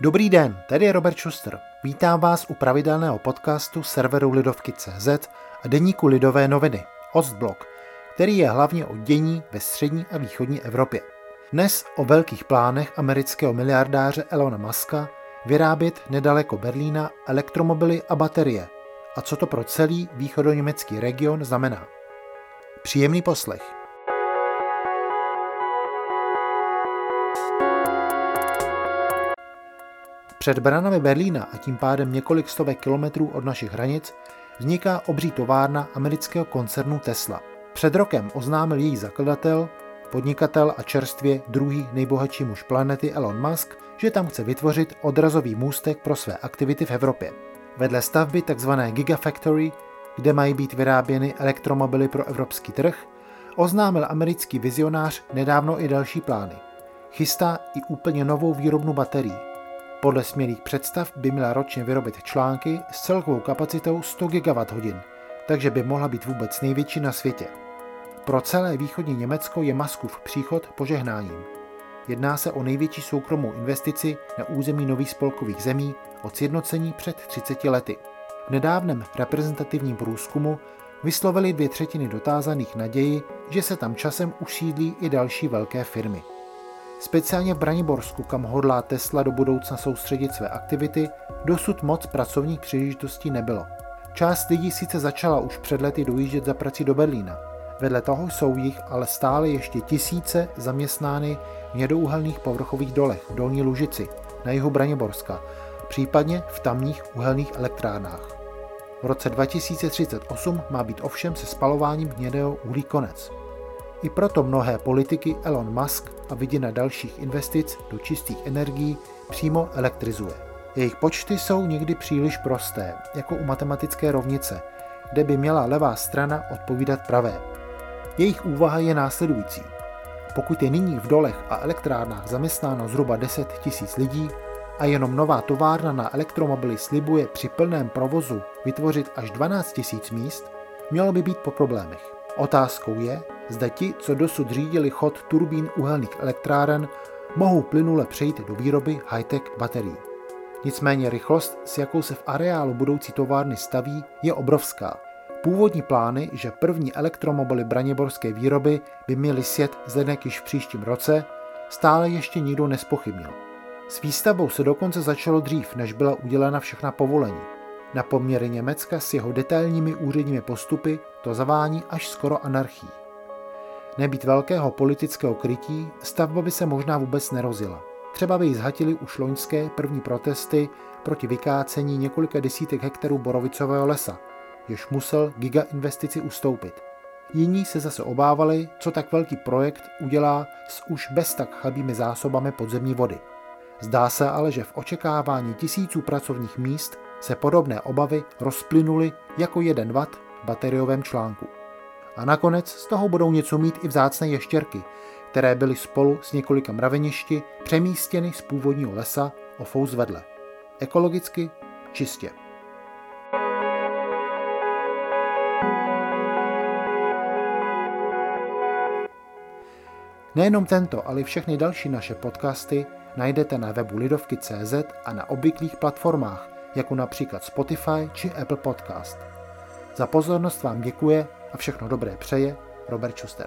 Dobrý den, tady je Robert Schuster. Vítám vás u pravidelného podcastu serveru Lidovky.cz a deníku Lidové noviny, Ostblok, který je hlavně o dění ve střední a východní Evropě. Dnes o velkých plánech amerického miliardáře Elona Muska vyrábět nedaleko Berlína elektromobily a baterie a co to pro celý východoněmecký region znamená. Příjemný poslech. Před branami Berlína a tím pádem několik stovek kilometrů od našich hranic vzniká obří továrna amerického koncernu Tesla. Před rokem oznámil její zakladatel, podnikatel a čerstvě druhý nejbohatší muž planety Elon Musk, že tam chce vytvořit odrazový můstek pro své aktivity v Evropě. Vedle stavby tzv. Gigafactory, kde mají být vyráběny elektromobily pro evropský trh, oznámil americký vizionář nedávno i další plány. Chystá i úplně novou výrobnu baterií, podle smělých představ by měla ročně vyrobit články s celkovou kapacitou 100 GWh, takže by mohla být vůbec největší na světě. Pro celé východní Německo je Maskův příchod požehnáním. Jedná se o největší soukromou investici na území nových spolkových zemí od sjednocení před 30 lety. V nedávném reprezentativním průzkumu vyslovili dvě třetiny dotázaných naději, že se tam časem usídlí i další velké firmy. Speciálně v Braniborsku, kam hodlá Tesla do budoucna soustředit své aktivity, dosud moc pracovních příležitostí nebylo. Část lidí sice začala už před lety dojíždět za prací do Berlína. Vedle toho jsou jich ale stále ještě tisíce zaměstnány v nědouhelných povrchových dolech v Dolní Lužici na jihu Braniborska, případně v tamních uhelných elektrárnách. V roce 2038 má být ovšem se spalováním hnědého uhlí konec. I proto mnohé politiky Elon Musk a vidina dalších investic do čistých energií přímo elektrizuje. Jejich počty jsou někdy příliš prosté, jako u matematické rovnice, kde by měla levá strana odpovídat pravé. Jejich úvaha je následující. Pokud je nyní v dolech a elektrárnách zaměstnáno zhruba 10 000 lidí a jenom nová továrna na elektromobily slibuje při plném provozu vytvořit až 12 000 míst, mělo by být po problémech. Otázkou je, zda ti, co dosud řídili chod turbín uhelných elektráren, mohou plynule přejít do výroby high-tech baterií. Nicméně rychlost, s jakou se v areálu budoucí továrny staví, je obrovská. Původní plány, že první elektromobily braněborské výroby by měly sjet zdenek již v příštím roce, stále ještě nikdo nespochybnil. S výstavbou se dokonce začalo dřív, než byla udělena všechna povolení. Na poměry Německa s jeho detailními úředními postupy to zavání až skoro anarchii. Nebýt velkého politického krytí, stavba by se možná vůbec nerozjela. Třeba by ji zhatili už loňské první protesty proti vykácení několika desítek hektarů borovicového lesa, jež musel giga investici ustoupit. Jiní se zase obávali, co tak velký projekt udělá s už bez tak chabými zásobami podzemní vody. Zdá se ale, že v očekávání tisíců pracovních míst se podobné obavy rozplynuly jako jeden vat v bateriovém článku. A nakonec z toho budou něco mít i vzácné ještěrky, které byly spolu s několika mraveništi přemístěny z původního lesa o fous vedle. Ekologicky čistě. Nejenom tento, ale i všechny další naše podcasty najdete na webu lidovky.cz a na obvyklých platformách, jako například Spotify či Apple Podcast. Za pozornost vám děkuje a všechno dobré přeje Robert Schuster.